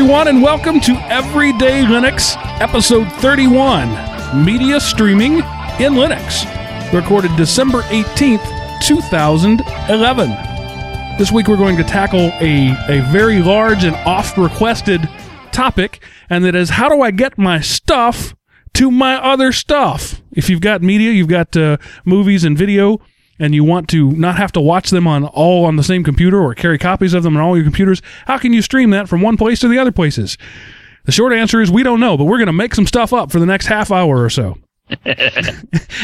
Everyone, and welcome to Everyday Linux, episode 31 Media Streaming in Linux, recorded December 18th, 2011. This week, we're going to tackle a, a very large and oft requested topic, and that is how do I get my stuff to my other stuff? If you've got media, you've got uh, movies and video, and you want to not have to watch them on all on the same computer or carry copies of them on all your computers, how can you stream that from one place to the other places? The short answer is we don't know, but we're going to make some stuff up for the next half hour or so.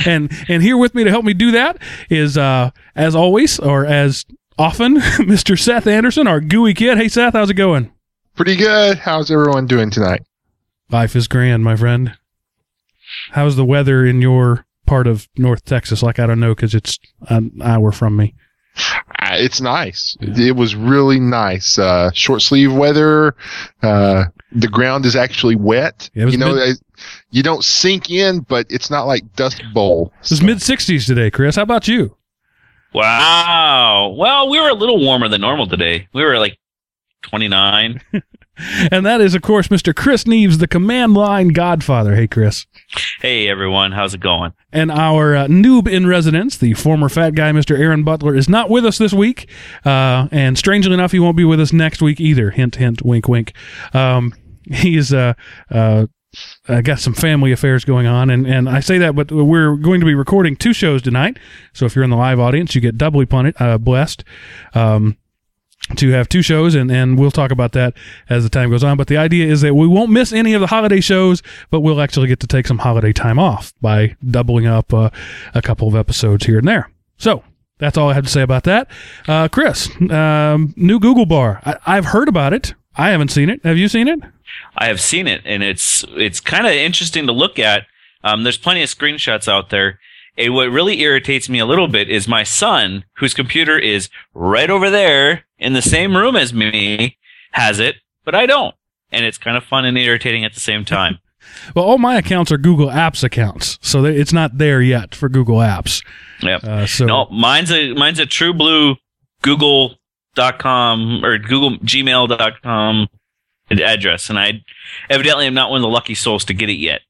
and and here with me to help me do that is uh as always or as often Mr. Seth Anderson, our GUI kid. Hey Seth, how's it going? Pretty good. How's everyone doing tonight? Life is grand, my friend. How's the weather in your part of North Texas? Like I don't know because it's an hour from me. Uh, It's nice. It was really nice. Uh, short sleeve weather. Uh, the ground is actually wet. Yeah, you know, mid- uh, you don't sink in, but it's not like dust bowl. It was mid 60s today, Chris. How about you? Wow. Well, we were a little warmer than normal today. We were like 29. And that is, of course, Mr. Chris Neves, the command line godfather. Hey, Chris. hey, everyone. How's it going? And our uh, noob in residence, the former fat guy, Mr. Aaron Butler, is not with us this week. Uh, and strangely enough, he won't be with us next week either. Hint, hint, wink, wink. Um, he's uh, uh, uh, got some family affairs going on. And, and I say that, but we're going to be recording two shows tonight. So if you're in the live audience, you get doubly punted, uh, blessed. Um, to have two shows, and, and we'll talk about that as the time goes on. But the idea is that we won't miss any of the holiday shows, but we'll actually get to take some holiday time off by doubling up uh, a couple of episodes here and there. So that's all I have to say about that. Uh, Chris, um, new Google bar. I, I've heard about it. I haven't seen it. Have you seen it? I have seen it, and it's it's kind of interesting to look at. Um, there's plenty of screenshots out there. And what really irritates me a little bit is my son, whose computer is right over there in the same room as me, has it, but I don't. And it's kind of fun and irritating at the same time. Well, all my accounts are Google Apps accounts, so it's not there yet for Google Apps. yep. Uh, so No, mine's a mine's a true blue Google.com or Google Gmail.com address, and I evidently am not one of the lucky souls to get it yet.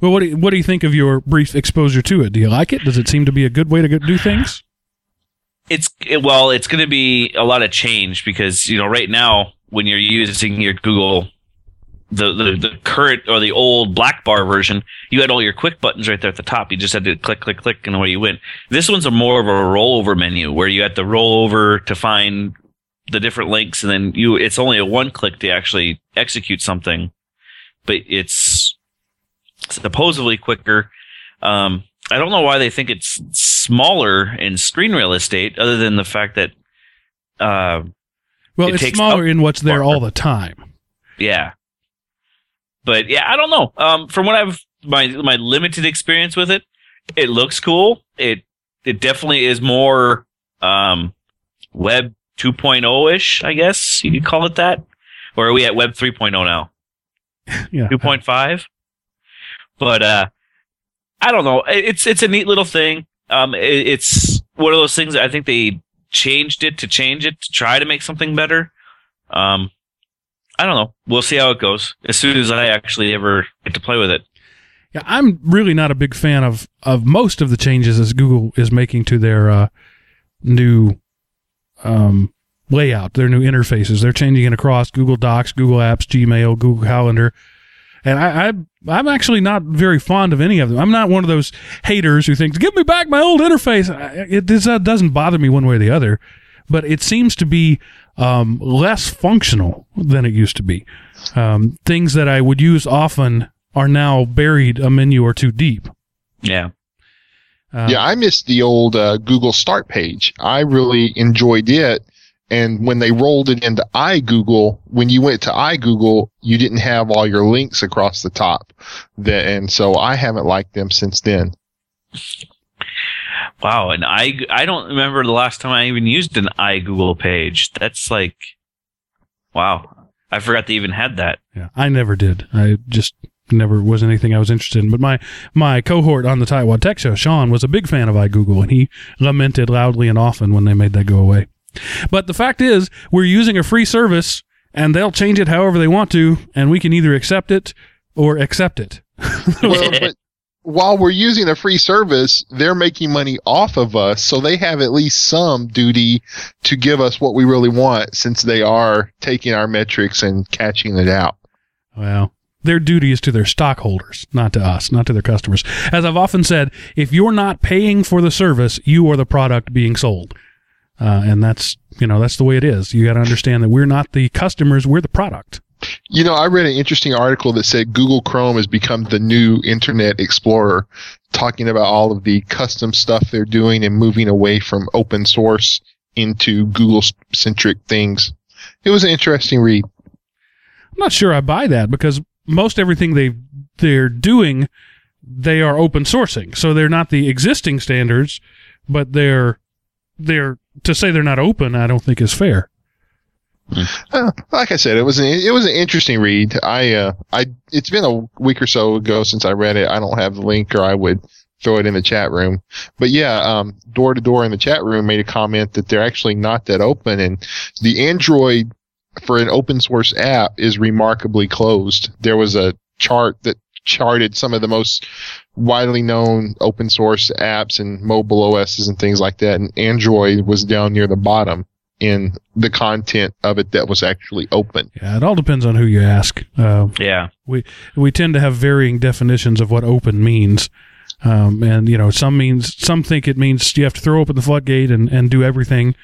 well, what do you, what do you think of your brief exposure to it? Do you like it? Does it seem to be a good way to do things? It's it- well, it's going to be a lot of change because you know right now when you're using your Google. The, the the current or the old black bar version, you had all your quick buttons right there at the top. You just had to click, click, click, and away you went. This one's a more of a rollover menu where you had to roll over to find the different links, and then you it's only a one click to actually execute something, but it's supposedly quicker. Um, I don't know why they think it's smaller in screen real estate, other than the fact that, uh, Well, It it's smaller in what's there all the time. yeah. But yeah, I don't know. Um, from what I've my my limited experience with it, it looks cool. It it definitely is more um, web 2.0 ish, I guess you could call it that. Or are we at web 3.0 now? Yeah. 2.5 but uh i don't know it's it's a neat little thing um it, it's one of those things i think they changed it to change it to try to make something better. Um i don't know. We'll see how it goes. As soon as i actually ever get to play with it. Yeah, I'm really not a big fan of of most of the changes as Google is making to their uh, new um, layout, their new interfaces. They're changing it across Google Docs, Google Apps, Gmail, Google Calendar, and I, I I'm actually not very fond of any of them. I'm not one of those haters who thinks, "Give me back my old interface." I- It this, uh, doesn't bother me one way or the other, but it seems to be um, less functional than it used to be. Um, things that I would use often are now buried a menu or two deep. yeah Uh, yeah, I missed the old uh, Google Start page. I really enjoyed it. And when they rolled it into iGoogle, when you went to iGoogle, you didn't have all your links across the top. That, and so I haven't liked them since then. wow and i i don't remember the last time i even used an iGoogle page that's like wow i forgot they even had that Yeah, I never did. I just never was anything I was interested in. But my my cohort on the Tightwad Tech Show, Sean, was a big fan of iGoogle, and he lamented loudly and often when they made that go away. But the fact is, we're using a free service and they'll change it however they want to, and we can either accept it or accept it. well, but while we're using a free service, they're making money off of us, so they have at least some duty to give us what we really want since they are taking our metrics and catching it out. Well, their duty is to their stockholders, not to us, not to their customers. As I've often said, if you're not paying for the service, you are the product being sold. Uh, and that's, you know, that's the way it is. You got to understand that we're not the customers, we're the product. You know, I read an interesting article that said Google Chrome has become the new Internet Explorer, talking about all of the custom stuff they're doing and moving away from open source into Google centric things. It was an interesting read. I'm not sure I buy that because most everything they they're doing, they are open sourcing. So they're not the existing standards, but they're they're to say they're not open. I don't think is fair. Uh, like I said, it was an it was an interesting read. I uh I it's been a week or so ago since I read it. I don't have the link, or I would throw it in the chat room. But yeah, um, door to door in the chat room made a comment that they're actually not that open, and the Android for an open source app is remarkably closed. There was a chart that charted some of the most widely known open source apps and mobile OSs and things like that, and Android was down near the bottom in the content of it that was actually open. Yeah, it all depends on who you ask. Uh, Yeah. we we tend to have varying definitions of what open means. Um, and you know, some means some think it means you have to throw open the floodgate and, and do everything.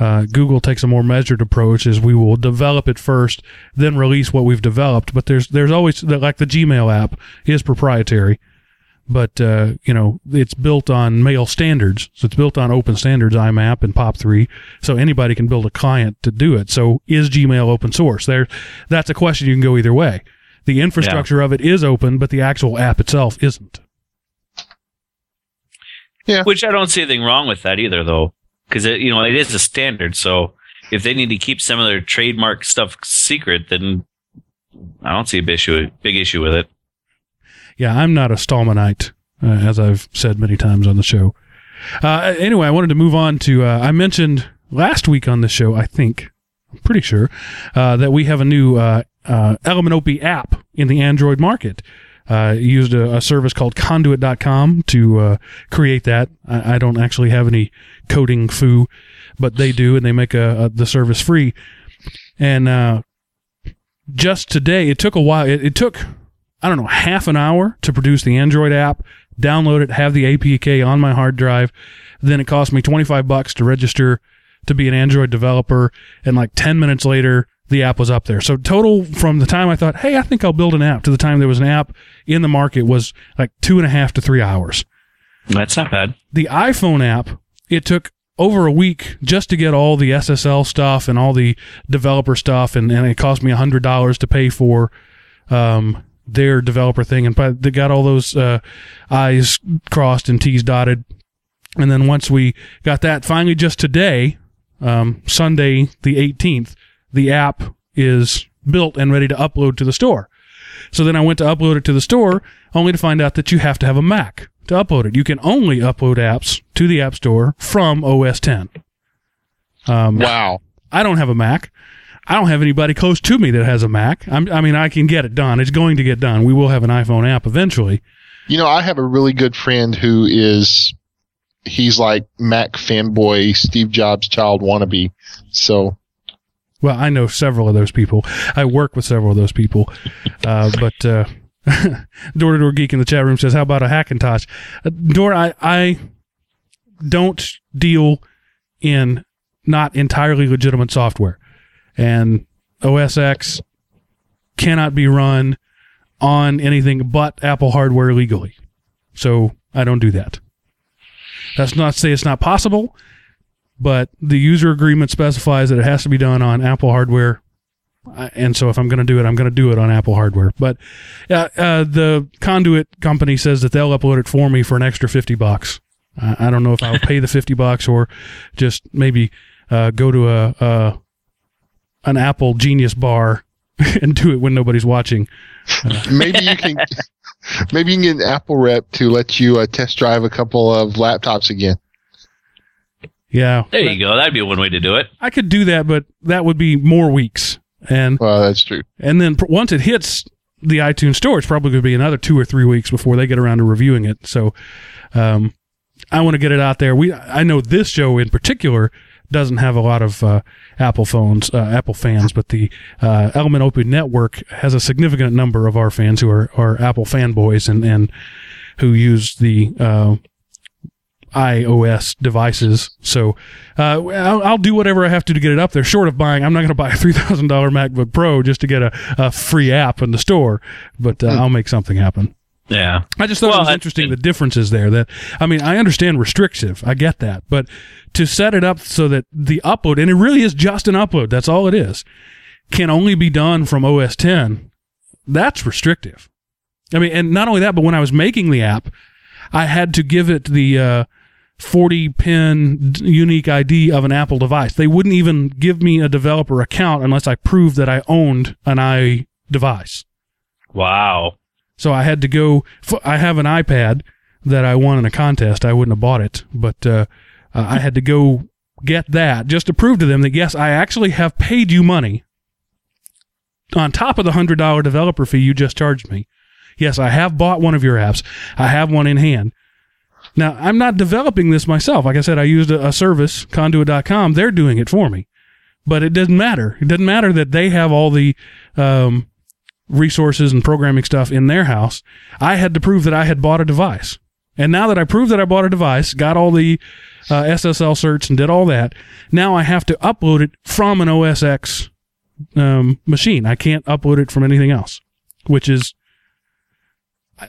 Uh, Google takes a more measured approach, as we will develop it first, then release what we've developed. But there's there's always like the Gmail app is proprietary, but uh, you know it's built on mail standards, so it's built on open standards, IMAP and POP3, so anybody can build a client to do it. So is Gmail open source? There, that's a question you can go either way. The infrastructure of it is open, but the actual app itself isn't. Yeah. Which I don't see anything wrong with that either, though, because you know it is a standard. So if they need to keep some of their trademark stuff secret, then I don't see a big issue, big issue with it. Yeah, I'm not a Stallmanite, uh, as I've said many times on the show. Uh, anyway, I wanted to move on to. Uh, I mentioned last week on the show, I think, I'm pretty sure, uh, that we have a new uh, uh, Element app in the Android market. Uh, used a, a service called Conduit.com to uh, create that. I, I don't actually have any coding foo, but they do, and they make a, a, the service free. And uh, just today, it took a while. It, it took I don't know, half an hour to produce the Android app, download it, have the APK on my hard drive. Then it cost me 25 bucks to register to be an Android developer. And like 10 minutes later, the app was up there. So total from the time I thought, hey, I think I'll build an app to the time there was an app in the market was like two and a half to three hours. That's not bad. The iPhone app, it took over a week just to get all the SSL stuff and all the developer stuff. And, and it cost me $100 to pay for, um, their developer thing, and they got all those uh, I's crossed and T's dotted. And then once we got that, finally, just today, um, Sunday the 18th, the app is built and ready to upload to the store. So then I went to upload it to the store, only to find out that you have to have a Mac to upload it. You can only upload apps to the App Store from OS 10. Um, Wow. I don't have a Mac. I don't have anybody close to me that has a Mac. I'm, I mean, I can get it done. It's going to get done. We will have an iPhone app eventually. You know, I have a really good friend who is he's like Mac fanboy, Steve Jobs child wannabe. So Well, I know several of those people. I work with several of those people. Uh, but uh, Door to Door Geek in the chat room says, "How about a Hackintosh?" Uh, Door, I, I don't deal in not entirely legitimate software, and OS X cannot be run on anything but Apple hardware legally. So I don't do that. That's not to say it's not possible but the user agreement specifies that it has to be done on Apple hardware. Uh, And so, if I'm going to do it, I'm going to do it on Apple hardware. But uh, uh, the conduit company says that they'll upload it for me for an extra fifty bucks. I, I don't know if I'll pay the fifty bucks or just maybe uh, go to a, a an Apple Genius bar and do it when nobody's watching. maybe you can maybe you can get an Apple rep to let you uh, test drive a couple of laptops again. Yeah, There you go. That'd be one way to do it. I could do that, but that would be more weeks. And Well, that's true. and then pr- once it hits the iTunes store, it's probably going to be another two or three weeks before they get around to reviewing it. So, um, I want to get it out there. We, I know this show in particular doesn't have a lot of uh, Apple phones, uh, Apple fans, but the uh, Element Open Network has a significant number of our fans who are, are Apple fanboys and and who use the uh, iOS devices. So uh, I'll, I'll do whatever I have to to get it up there. Short of buying, I'm not going to buy a three thousand dollar MacBook Pro just to get a, a free app in the store, but uh, I'll make something happen. Yeah. I just thought Well, it was I- interesting the differences there. That I mean, I understand restrictive, I get that, but to set it up so that the upload, and it really is just an upload, that's all it is, can only be done from OS 10. That's restrictive. I mean, and not only that, but when I was making the app, I had to give it the uh, 40 pin unique ID of an Apple device. They wouldn't even give me a developer account unless I proved that I owned an i device. Wow. So I had to go. f- I have an iPad that I won in a contest. I wouldn't have bought it, but uh, uh, I had to go get that just to prove to them that yes, I actually have paid you money on top of the hundred dollar developer fee you just charged me. Yes, I have bought one of your apps. I have one in hand. Now I'm not developing this myself. Like I said, I used a, a service, Conduit.com. They're doing it for me, but it doesn't matter. It doesn't matter that they have all the um, resources and programming stuff in their house. I had to prove that I had bought a device. And now that I proved that I bought a device, got all the uh, SSL certs and did all that, now I have to upload it from an OS X um, machine. I can't upload it from anything else, which is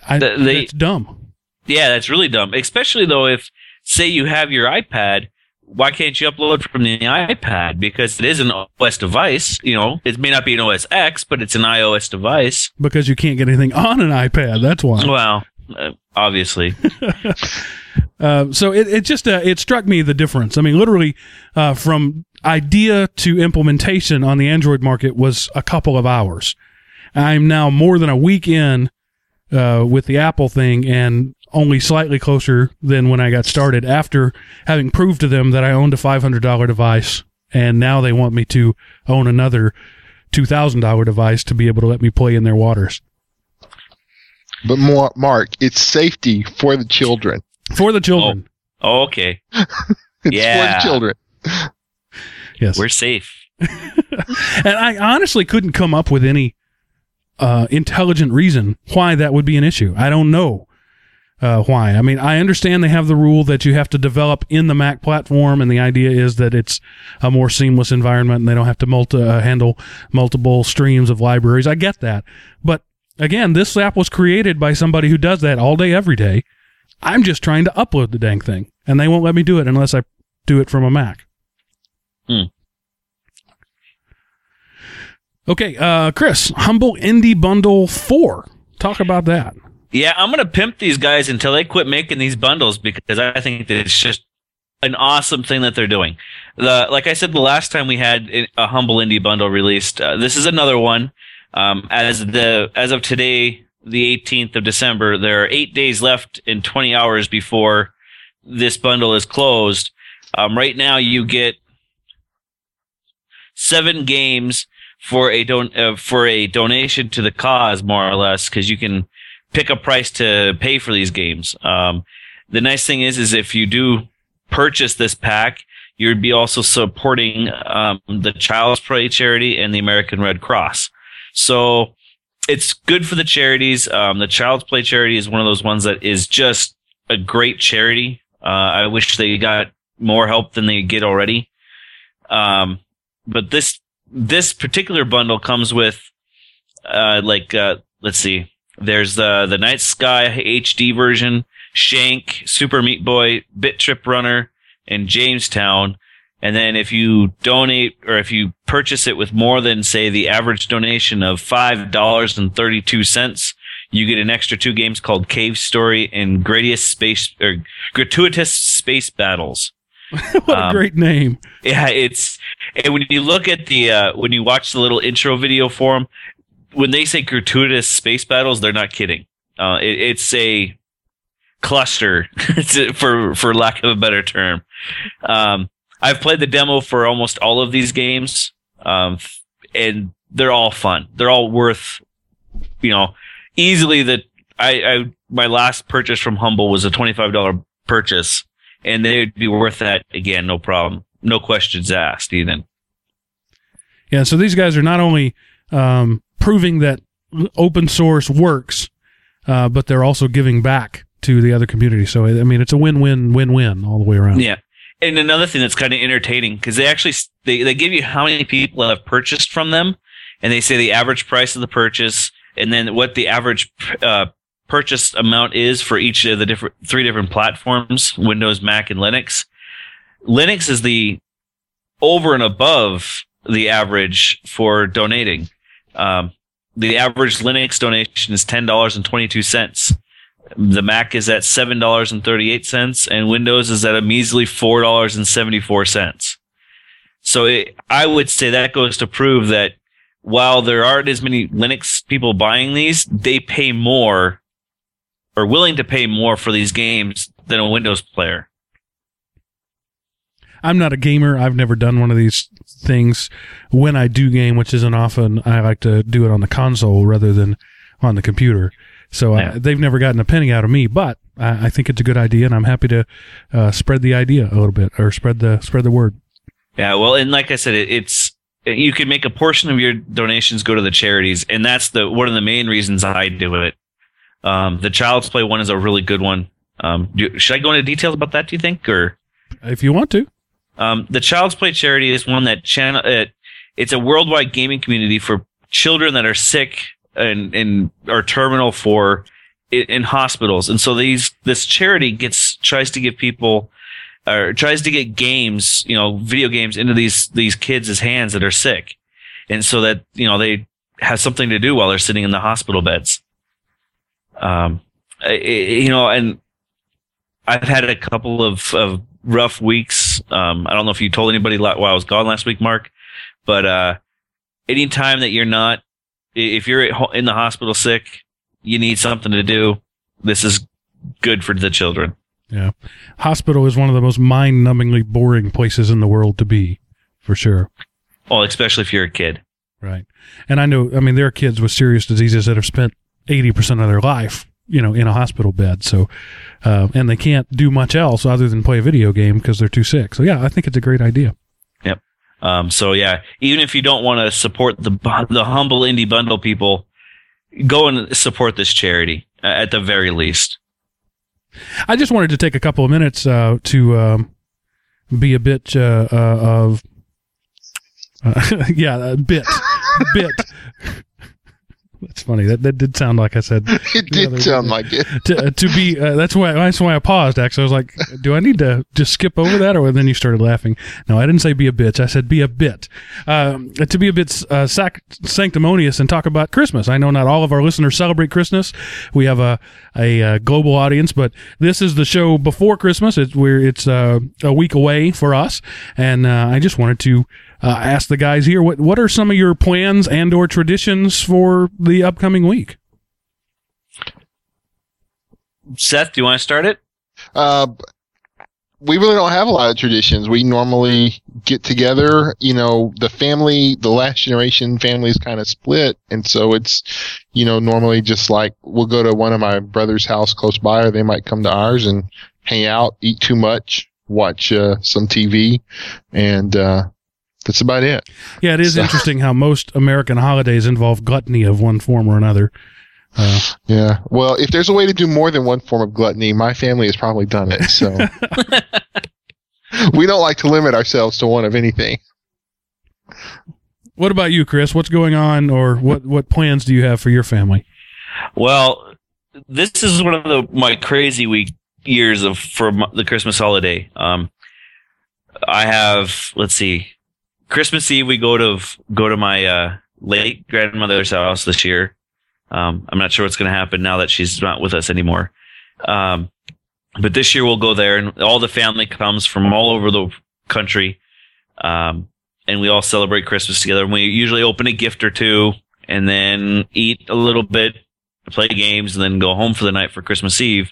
I, The- it's dumb. Yeah, that's really dumb. Especially though, if say you have your iPad, why can't you upload from the iPad? Because it is an OS device. You know, it may not be an OS X, but it's an iOS device. Because you can't get anything on an iPad. That's why. Well, uh, obviously. Uh, so it, it just uh, it struck me the difference. I mean, literally uh, from idea to implementation on the Android market was a couple of hours. I'm now more than a week in uh, with the Apple thing, and only slightly closer than when I got started. After having proved to them that I owned a $500 device, and now they want me to own another $2,000 device to be able to let me play in their waters But more, Mark, it's safety for the children. for the children. Oh, okay. It's Yeah. for the children. Yes. We're safe. and I honestly couldn't come up with any uh, intelligent reason why that would be an issue. I don't know uh, why. I mean, I understand they have the rule that you have to develop in the Mac platform, and the idea is that it's a more seamless environment, and they don't have to multi- uh, handle multiple streams of libraries. I get that, but again, this app was created by somebody who does that all day, every day. I'm just trying to upload the dang thing, and they won't let me do it unless I do it from a Mac. Hmm. Okay, uh, Chris, Humble Indie Bundle 4. Talk about that. Yeah, I'm gonna pimp these guys until they quit making these bundles because I think that it's just an awesome thing that they're doing. The like I said the last time we had a humble indie bundle released, uh, this is another one. Um, as the as of today, the 18th of December, there are eight days left and 20 hours before this bundle is closed. Um, right now, you get seven games for a don uh, for a donation to the cause, more or less, because you can pick a price to pay for these games. Um, the nice thing is, is if you do purchase this pack, you'd be also supporting um, the Child's Play charity and the American Red Cross. So it's good for the charities. Um, the Child's Play charity is one of those ones that is just a great charity. Uh, I wish they got more help than they get already. Um, but this this particular bundle comes with uh, like uh, let's see, there's the the Night Sky HD version, Shank, Super Meat Boy, Bit Trip Runner, and Jamestown. And then if you donate or if you purchase it with more than say the average donation of five dollars and thirty two cents, you get an extra two games called Cave Story and Gradius Space or Gratuitous Space Battles. what a Um, great name. Yeah, it's and when you look at the uh, when you watch the little intro video for them, when they say gratuitous space battles, they're not kidding. Uh, it, it's a cluster, for for lack of a better term. Um, I've played the demo for almost all of these games, um, and they're all fun. They're all worth, you know, easily that I, I my last purchase from Humble was a twenty five dollar purchase, and they'd be worth that again, no problem, no questions asked, even. Yeah, so these guys are not only um, proving that open source works, uh, but they're also giving back to the other community. So I mean, it's a win-win, win-win all the way around. Yeah. And another thing that's kind of entertaining because they actually they, they give you how many people have purchased from them, and they say the average price of the purchase, and then what the average uh, purchase amount is for each of the different three different platforms: Windows, Mac, and Linux. Linux is the over and above the average for donating. Um, the average Linux donation is ten dollars and twenty two cents. The Mac is at seven dollars and thirty eight cents, and Windows is at a measly four dollars and seventy four cents. So it, I would say that goes to prove that while there aren't as many Linux people buying these, they pay more or willing to pay more for these games than a Windows player. I'm not a gamer. I've never done one of these things. When I do game, which isn't often, I like to do it on the console rather than on the computer. So Yeah. uh, they've never gotten a penny out of me, but I, I think it's a good idea, and I'm happy to uh, spread the idea a little bit or spread the spread the word. Yeah, well, and like I said, it, it's you can make a portion of your donations go to the charities, and that's the one of the main reasons I do it. Um, the Child's Play one is a really good one. Um, do, should I go into details about that? Do you think, or If you want to, um, the Child's Play charity is one that channel it, it's a worldwide gaming community for children that are sick and and are terminal for in, in hospitals, and so these this charity gets tries to give people or tries to get games, you know, video games into these these kids' hands that are sick, and so that you know they have something to do while they're sitting in the hospital beds. Um, I- I- you know, and I've had a couple of, of rough weeks. Um, I don't know if you told anybody while I was gone last week, Mark, but uh, anytime that you're not, if you're at ho- in the hospital sick, you need something to do. This is good for the children. yeah, hospital is one of the most mind-numbingly boring places in the world to be, for sure. Well, especially if you're a kid. Right. And I know, I mean, there are kids with serious diseases that have spent 80% of their life, you know, in a hospital bed. So, uh, and they can't do much else other than play a video game because they're too sick. So, yeah, I think it's a great idea. Yep. Um, so yeah, even if you don't want to support the the humble indie bundle people, go and support this charity uh, at the very least. I just wanted to take a couple of minutes uh, to um, be a bit uh, uh, of, uh, yeah, a bit, bit. That's funny. That that did sound like I said It did sound like it. to, uh, to be uh, that's why that's why I paused actually. I was like do I need to just skip over that or then you started laughing? No I didn't say be a bitch. I said be a bit. Um, to be a bit uh, sac- sanctimonious and talk about Christmas. I know not all of our listeners celebrate Christmas. We have a a, uh global audience but this is the show before Christmas. It's where it's uh, a week away for us. And uh, I just wanted to uh, ask the guys here what what are some of your plans and or traditions for the upcoming week Seth, do you want to start it? Uh, we really don't have a lot of traditions. We normally get together, you know, the family, the last generation family is kind of split. And so it's, you know, normally just like we'll go to one of my brother's house close by or they might come to ours and hang out, eat too much, watch uh, some TV. And, uh, that's about it. Yeah, it is So- interesting how most American holidays involve gluttony of one form or another. Uh, Yeah. Well, if there's a way to do more than one form of gluttony, my family has probably done it. So we don't like to limit ourselves to one of anything. what about you, Chris? What's going on, or what what plans do you have for your family? Well, this is one of the my crazy week years of for the Christmas holiday. Um, I have let's see, Christmas Eve we go to go to my uh, late grandmother's house this year. Um, I'm not sure what's going to happen now that she's not with us anymore. Um, but this year we'll go there, and all the family comes from all over the country, um, and we all celebrate Christmas together. And we usually open a gift or two, and then eat a little bit, play games, and then go home for the night for Christmas Eve.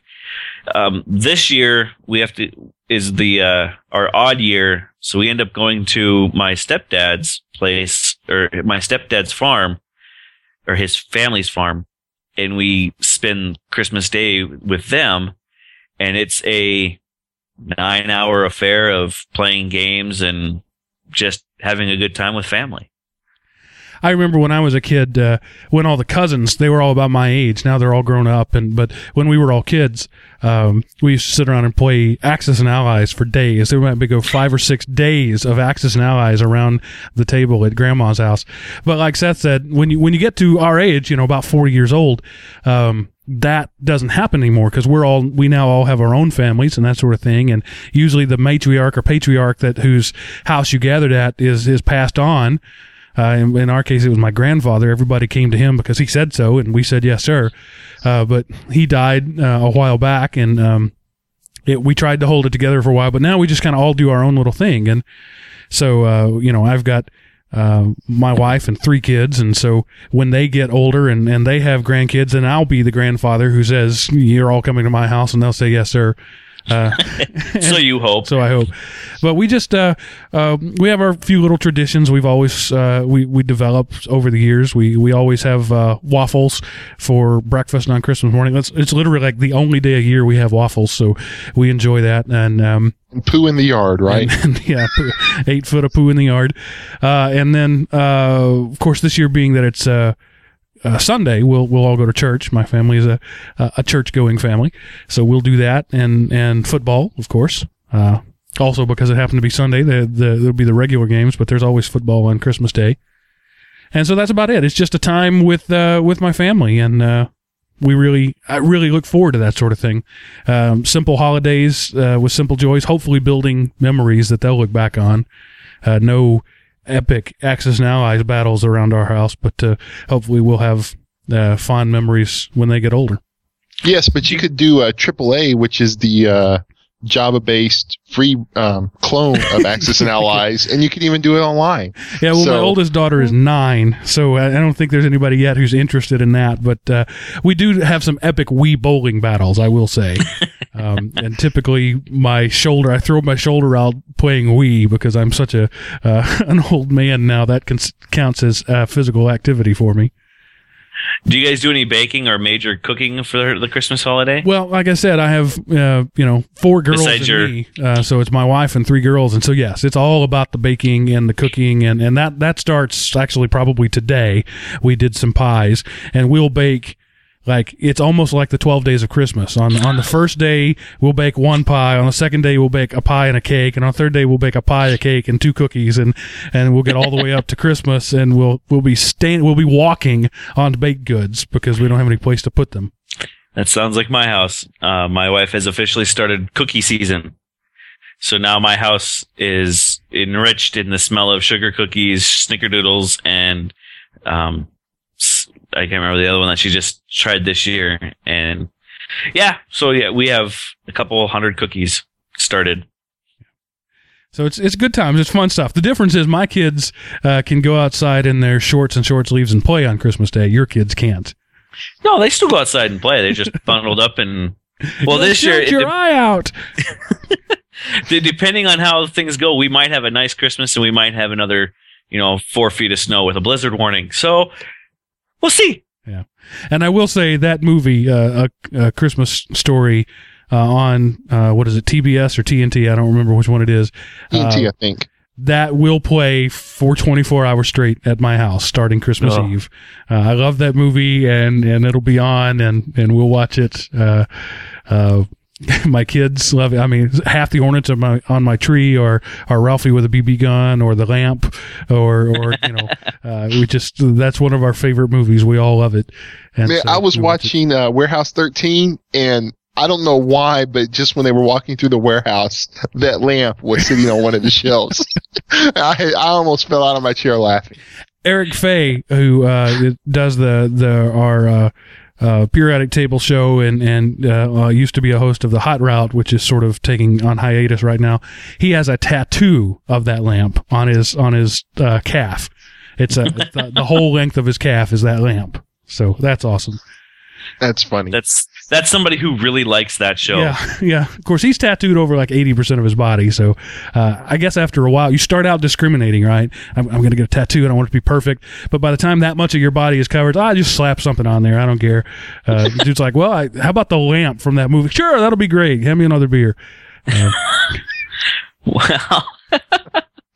Um, this year we have to is the uh, our odd year, so we end up going to my stepdad's place or my stepdad's farm or his family's farm, and we spend Christmas Day with them, and it's a nine hour affair of playing games and just having a good time with family. I remember when I was a kid, uh, when all the cousins they were all about my age. Now they're all grown up, and but when we were all kids, um, we used to sit around and play Axis and Allies for days. There might be go five or six days of Axis and Allies around the table at Grandma's house. But like Seth said, when you when you get to our age, you know, about forty years old, um, that doesn't happen anymore because we're all we now all have our own families and that sort of thing and usually the matriarch or patriarch that whose house you gathered at is is passed on uh, in, in, our case, it was my grandfather. Everybody came to him because he said so, and we said yes, sir. Uh, but he died uh, a while back, and um, it, we tried to hold it together for a while. But now we just kind of all do our own little thing, and so uh, you know, I've got uh, my wife and three kids, and so when they get older and, and they have grandkids, then I'll be the grandfather who says, "You're all coming to my house," and they'll say, "Yes, sir." Uh, so you hope. So I hope. But we just uh, uh, we have our few little traditions we've always uh, we we developed over the years. We we always have uh, waffles for breakfast on Christmas morning. It's it's literally like the only day a year we have waffles, so we enjoy that. And um, poo in the yard, right? And, and yeah, poo, eight foot of poo in the yard. Uh, and then of course this year being that it's uh, Sunday, we'll we'll all go to church. My family is a a church going family, so we'll do that and and football, of course. Uh, also, because it happened to be Sunday, the, the there'll be the regular games, but there's always football on Christmas Day, and so that's about it. It's just a time with uh, with my family, and uh, we really I really look forward to that sort of thing. Um, simple holidays uh, with simple joys, hopefully building memories that they'll look back on. Uh, no epic Axis and Allies battles around our house, but uh, hopefully we'll have uh, fond memories when they get older. Yes, but you could do a AAA, which is the uh, Java-based free um, clone of Axis and Allies, and you can even do it online. Yeah, well, so, my oldest daughter is nine, so I don't think there's anybody yet who's interested in that. But uh, we do have some epic Wii bowling battles, I will say. um, and typically, my shoulder, I throw my shoulder out playing Wii because I'm such a uh, an old man now. That counts as uh, physical activity for me. Do you guys do any baking or major cooking for the Christmas holiday? Well, like I said, I have uh, you know four girls Besides and your... me, uh, so it's my wife and three girls, and so yes, it's all about the baking and the cooking, and and that that starts actually probably today. We did some pies, and we'll bake like it's almost like the 12 days of Christmas. On on the first day, we'll bake one pie. On the second day, we'll bake a pie and a cake. And on the third day, we'll bake a pie, a cake, and two cookies. And and we'll get all the way up to Christmas, and we'll we'll be staying, we'll be walking on baked goods because we don't have any place to put them. That sounds like my house. Uh, my wife has officially started cookie season. So now my house is enriched in the smell of sugar cookies, snickerdoodles, and um, I can't remember the other one that she just tried this year. And yeah, so yeah, we have a couple hundred cookies started. So it's it's good times. It's fun stuff. The difference is my kids uh, can go outside in their shorts and short sleeves and play on Christmas Day. Your kids can't. No, they still go outside and play. They just bundled up and well, this year your eye out. depending on how things go, we might have a nice Christmas and we might have another, you know, four feet of snow with a blizzard warning. So We'll see. Yeah, and I will say that movie, uh, a, a, Christmas Story, uh, on uh, what is it, TBS or TNT? I don't remember which one it is. TNT, uh, I think. That will play for 24 hours straight at my house starting Christmas oh. Eve. Uh, I love that movie, and and it'll be on, and and we'll watch it. Uh, my kids love it. I mean, half the ornaments on my on my tree are are Ralphie with a BB gun or the lamp or or you know, uh, we just that's one of our favorite movies. We all love it. And Man, so, I was watching uh, Warehouse 13 and I don't know why, but just when they were walking through the warehouse, that lamp was sitting on one of the shelves. I I almost fell out of my chair laughing. Eric Fay, who uh, does the the our uh, periodic table show and and uh, uh, used to be a host of the Hot Route, which is sort of taking on hiatus right now. He has a tattoo of that lamp on his on his uh, calf. It's a the, the, whole length of his calf is that lamp. So that's awesome. That's funny. That's that's somebody who really likes that show. Yeah, yeah. Of course, he's tattooed over like eighty percent of his body. So, uh, I guess after a while, you start out discriminating, right? I'm, I'm going to get a tattoo, and I want it to be perfect. But by the time that much of your body is covered, I just slap something on there. I don't care. Uh, dude's like, well, I, how about the lamp from that movie? Sure, that'll be great. Hand me another beer. Uh, Well,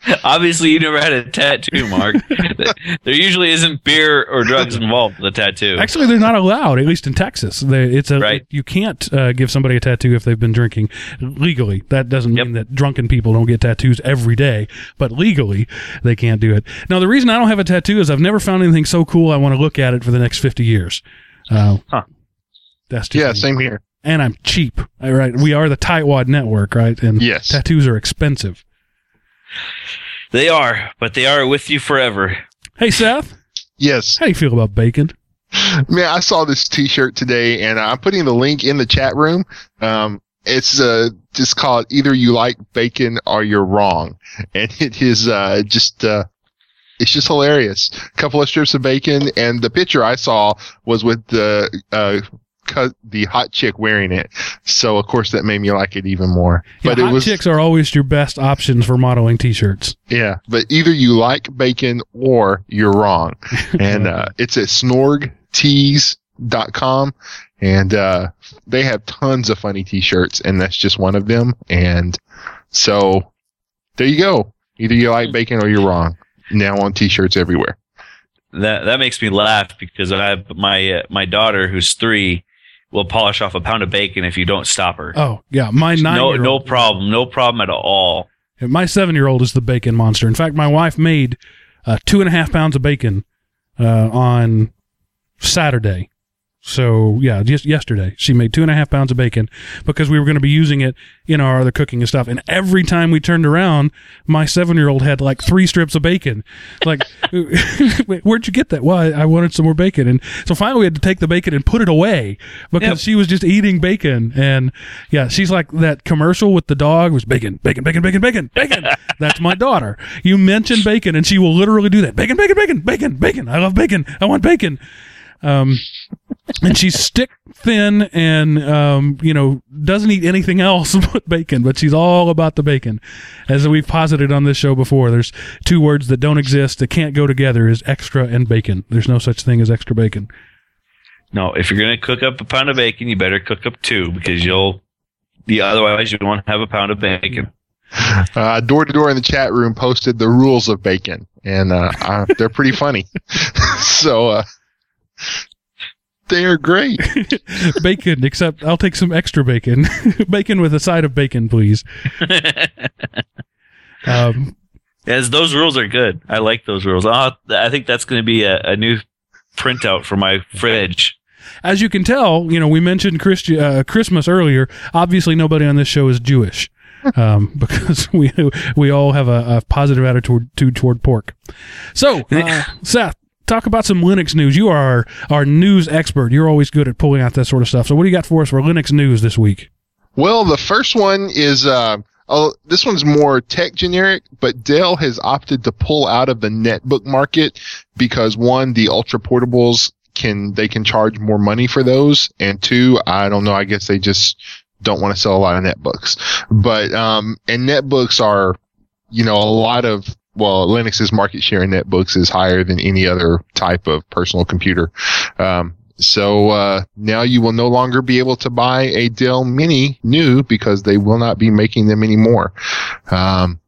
obviously you never had a tattoo, Mark. there usually isn't beer or drugs involved with a tattoo. Actually, they're not allowed, at least in Texas. They, it's a Right. you can't uh, give somebody a tattoo if they've been drinking legally. That doesn't Yep. mean that drunken people don't get tattoos every day, but legally they can't do it. Now, the reason I don't have a tattoo is I've never found anything so cool I want to look at it for the next fifty years. Uh, Huh. That's just yeah, me. same here. And I'm cheap. All right, we are the Tightwad Network, right? And Yes. tattoos are expensive. They are, but they are with you forever. Hey, Seth, Yes. how do you feel about bacon? Man, I saw this T-shirt today, and I'm putting the link in the chat room. Um, it's uh, just called "Either You Like Bacon or You're Wrong," and it is uh, just uh, it's just hilarious. A couple of strips of bacon, and the picture I saw was with the uh, cut the hot chick wearing it. So of course that made me like it even more. Yeah, But it hot was chicks are always your best options for modeling T-shirts. yeah. But either you like bacon or you're wrong. and uh, it's at snorgtees.com and uh, they have tons of funny t-shirts and that's just one of them and so there you go either you like bacon or you're wrong now on t-shirts everywhere That that makes me laugh because I have my uh, my daughter who's three will polish off a pound of bacon if you don't stop her. Oh yeah, my nine no, no problem, no problem at all. My seven year old is the bacon monster. In fact, my wife made uh, two and a half pounds of bacon uh, on Saturday. So yeah, just yesterday she made two and a half pounds of bacon because we were going to be using it in our other cooking and stuff. And every time we turned around, my seven year old had like three strips of bacon. Like, where'd you get that? Well, I, I wanted some more bacon, and so finally we had to take the bacon and put it away because Yep. she was just eating bacon. And yeah, she's like that commercial with the dog was bacon, bacon, bacon, bacon, bacon, bacon. That's my daughter. You mention bacon, and she will literally do that. Bacon, bacon, bacon, bacon, bacon. I love bacon. I want bacon. Um, and she's stick thin and um, you know doesn't eat anything else but bacon but she's all about the bacon as we've posited on this show before there's two words that don't exist that can't go together is extra and bacon there's no such thing as extra bacon No, if you're gonna cook up a pound of bacon, you better cook up two because you'll. Yeah, otherwise you won't have a pound of bacon. uh, door to door in the chat room posted the rules of bacon and uh, uh, they're pretty funny so uh, they're great bacon except i'll take some extra bacon bacon with a side of bacon please um, As those rules are good. I like those rules. i I think that's going to be a, a new printout for my fridge. as you can tell, you know, we mentioned Christi- uh, Christmas earlier. Obviously, nobody on this show is Jewish um, because we we all have a, a positive attitude toward, toward pork. So, uh, Seth, talk about some Linux news. You are our, news expert. You're always good at pulling out that sort of stuff. So, what do you got for us for Linux news this week? Well, the first one is uh, oh, this one's more tech generic, but Dell has opted to pull out of the netbook market because one, the ultra portables can they can charge more money for those, and two, I don't know, I guess they just don't want to sell a lot of netbooks. But um, and netbooks are, you know, a lot of well, Linux's market share in netbooks is higher than any other type of personal computer. Um, so uh, now you will no longer be able to buy a Dell Mini new because they will not be making them anymore. Um,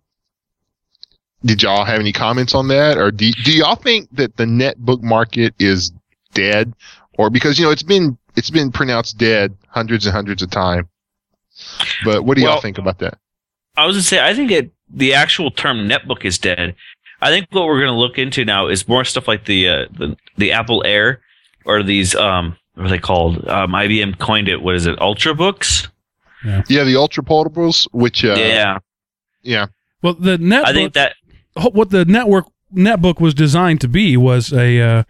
did y'all have any comments on that, or do do y'all think that the netbook market is dead, or because you know it's been it's been pronounced dead hundreds and hundreds of times? But what do y'all Well- think about that? I was to say, I think it, the actual term netbook is dead. I think what we're going to look into now is more stuff like the, uh, the, the Apple Air or these, um, what are they called? Um, IBM coined it. What is it? Ultrabooks? Yeah, the ultra portables, which uh, yeah. yeah, Well, the netbook, I think that, what the network netbook was designed to be was a uh,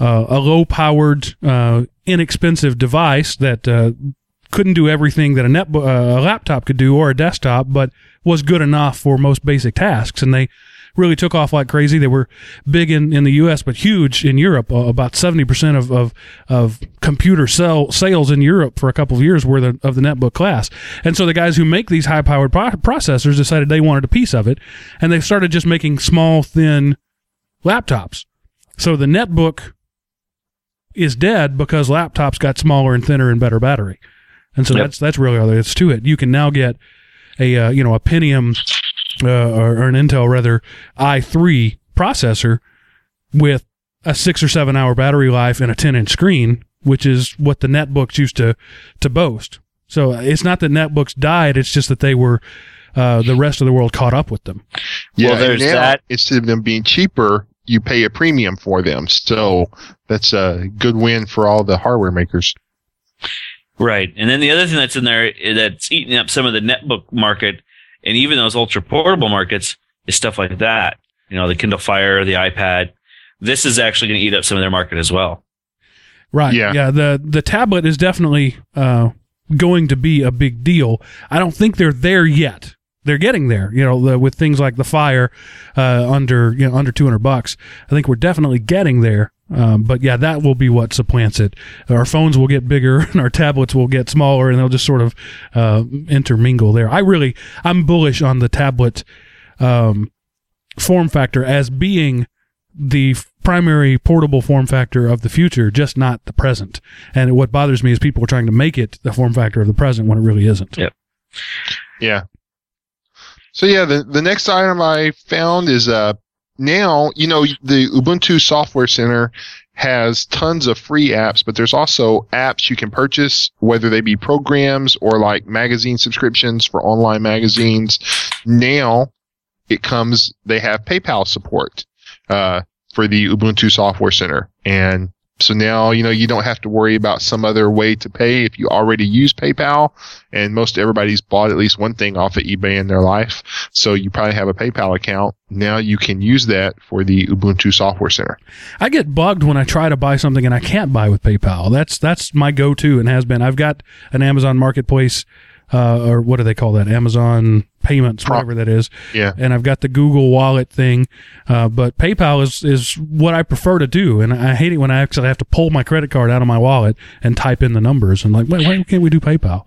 uh, a low powered, uh, inexpensive device that uh, couldn't do everything that a net uh, a laptop could do or a desktop, but was good enough for most basic tasks. And they really took off like crazy. They were big in, in the U.S., but huge in Europe. Uh, about seventy percent of, of of computer sell, sales in Europe for a couple of years were the, of the netbook class. And so the guys who make these high powered pro- processors decided they wanted a piece of it, and they started just making small, thin laptops. So the netbook is dead because laptops got smaller and thinner and better battery. And so Yep. that's that's really all there is to it. You can now get a uh, you know a Pentium uh, or, or an Intel rather i3 processor with a six or seven hour battery life and a 10 inch screen, which is what the netbooks used to to boast. So uh, it's not that netbooks died; it's just that they were uh, the rest of the world caught up with them. Yeah, Well, there's now, that. Instead of them being cheaper, you pay a premium for them. So that's a good win for all the hardware makers. Right. And then the other thing that's in there that's eating up some of the netbook market and even those ultra portable markets is stuff like that. You know, the Kindle Fire, the iPad. This is actually going to eat up some of their market as well. Right. Yeah. Yeah. The the tablet is definitely uh, going to be a big deal. I don't think they're there yet. They're getting there. You know, the, with things like the Fire uh, under you know under two hundred bucks. I think we're definitely getting there. Um, but yeah, that will be what supplants it. Our phones will get bigger, and our tablets will get smaller, and they'll just sort of uh, intermingle there. I really, I'm bullish on the tablet um, form factor as being the f- primary portable form factor of the future, just not the present. And what bothers me is people are trying to make it the form factor of the present when it really isn't. Yeah. Yeah. So yeah, the the next item I found is uh now you know the Ubuntu Software Center has tons of free apps, but there's also apps you can purchase, whether they be programs or like magazine subscriptions for online magazines. Now it comes, they have PayPal support, uh, for the Ubuntu Software Center. And so now, you know, you don't have to worry about some other way to pay if you already use PayPal. And most everybody's bought at least one thing off of eBay in their life. So you probably have a PayPal account. Now you can use that for the Ubuntu Software Center. I get bugged when I try to buy something and I can't buy with PayPal. That's that's my go-to and has been. I've got an Amazon Marketplace, uh, or what do they call that? Amazon Payments, Pro- whatever that is. Yeah. And I've got the Google Wallet thing, uh, but PayPal is is what I prefer to do. And I hate it when I actually have to pull my credit card out of my wallet and type in the numbers and like, wait, why can't we do PayPal?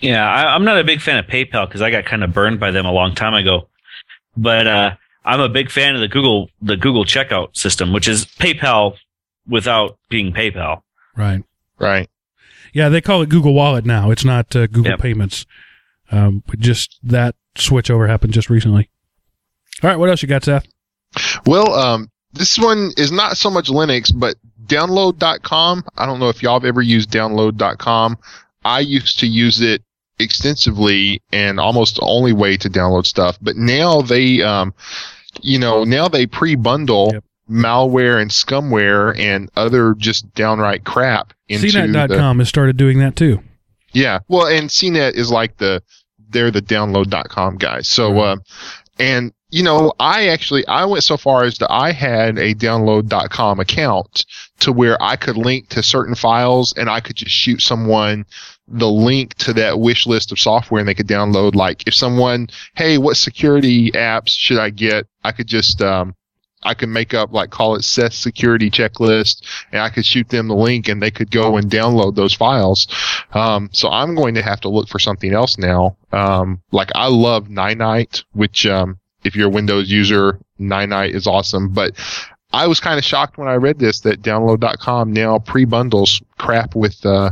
Yeah, I, I'm not a big fan of PayPal because I got kind of burned by them a long time ago. But uh, I'm a big fan of the Google the Google checkout system, which is PayPal without being PayPal. Right. Right. Yeah, they call it Google Wallet now. It's not uh, Google Yep. Payments. Um, but just that switch over happened just recently. All right, what else you got, Seth? Well, um, this one is not so much Linux, but download.com. I don't know if y'all have ever used download.com. I used to use it extensively and almost the only way to download stuff, but now they, um, you know, now they pre-bundle Yep. malware and scumware and other just downright crap into the, CNET.com has started doing that too. Yeah. Well, and CNET is like the, they're the download.com guys. So, Right. um, and, you know, I actually, I went so far as that I had a download.com account to where I could link to certain files and I could just shoot someone the link to that wish list of software and they could download. Like if someone, hey, what security apps should I get? I could just, um, I could make up like call it Seth security checklist and I could shoot them the link and they could go and download those files. Um, so I'm going to have to look for something else now. Um, like I love Ninite, which, um, if you're a Windows user, Ninite is awesome, but I was kind of shocked when I read this that download.com now pre-bundles crap with, uh,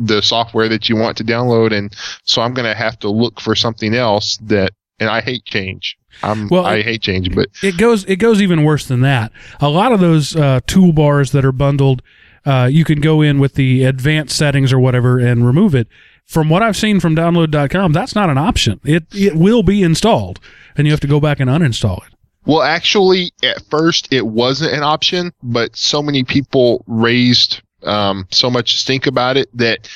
the software that you want to download. And so I'm going to have to look for something else that, and I hate change. I'm, Well, I hate change, but It goes it goes even worse than that. A lot of those uh, toolbars that are bundled, uh, you can go in with the advanced settings or whatever and remove it. From what I've seen from download.com, that's not an option. It it will be installed, and you have to go back and uninstall it. Well, actually, at first it wasn't an option, but so many people raised um, so much stink about it that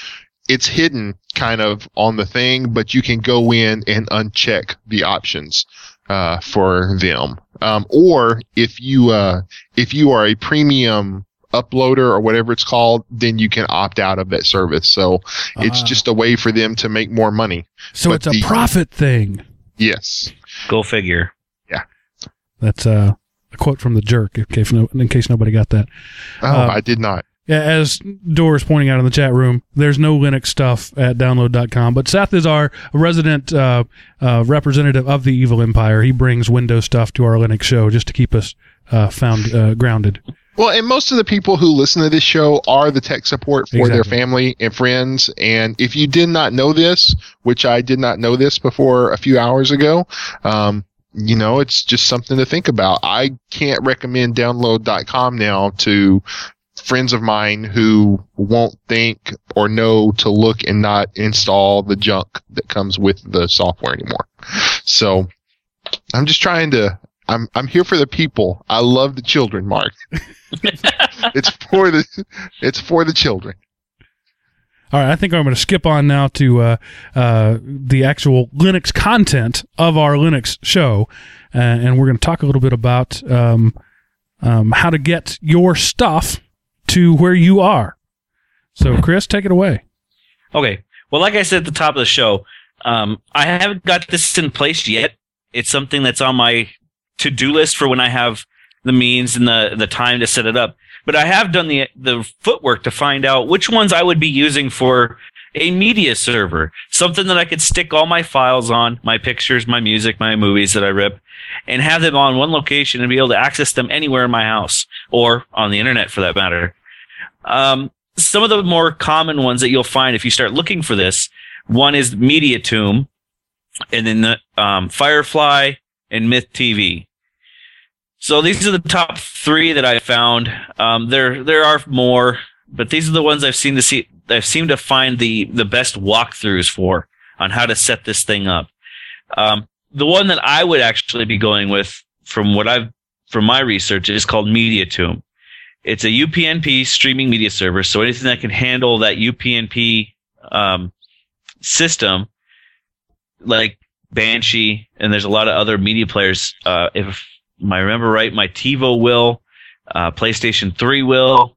it's hidden kind of on the thing, but you can go in and uncheck the options uh, for them. Um, or if you uh, if you are a premium uploader or whatever it's called, then you can opt out of that service. So it's Ah. just a way for them to make more money. So but it's a the- profit thing. Yes. Go figure. Yeah. That's uh, a quote from the jerk. In case, no, in case nobody got that. Oh, Uh, I did not. Yeah, as Doris pointing out in the chat room, there's no Linux stuff at download.com. But Seth is our resident uh, uh, representative of the evil empire. He brings Windows stuff to our Linux show just to keep us uh, found uh, grounded. Well, and most of the people who listen to this show are the tech support for their family and friends. And if you did not know this, which I did not know this before a few hours ago, um, you know, it's just something to think about. I can't recommend download.com now to friends of mine who won't think or know to look and not install the junk that comes with the software anymore. So I'm just trying to I'm I'm here for the people. I love the children, Mark. it's for the it's for the children. All right, I think I'm going to skip on now to uh, uh, the actual Linux content of our Linux show, uh, and we're going to talk a little bit about um, um, how to get your stuff to where you are. So, Chris, take it away. Okay. Well, like I said at the top of the show, um, I haven't got this in place yet. It's something that's on my to-do list for when I have the means and the the time to set it up. But I have done the the footwork to find out which ones I would be using for a media server, something that I could stick all my files on, my pictures, my music, my movies that I rip, and have them on one location and be able to access them anywhere in my house or on the internet for that matter. Um, some of the more common ones that you'll find if you start looking for this, one is MediaTomb, and then the, um, Firefly and Myth TV. So these are the top three that I found. Um, there there are more, but these are the ones I've seen to see. I've seemed to find the the best walkthroughs for on how to set this thing up. Um, the one that I would actually be going with, from what I've from my research, is called MediaTomb. It's a UPnP streaming media server, so anything that can handle that UPnP um, system, like Banshee, and there's a lot of other media players. Uh, if I remember right, my TiVo will, uh, PlayStation 3 will,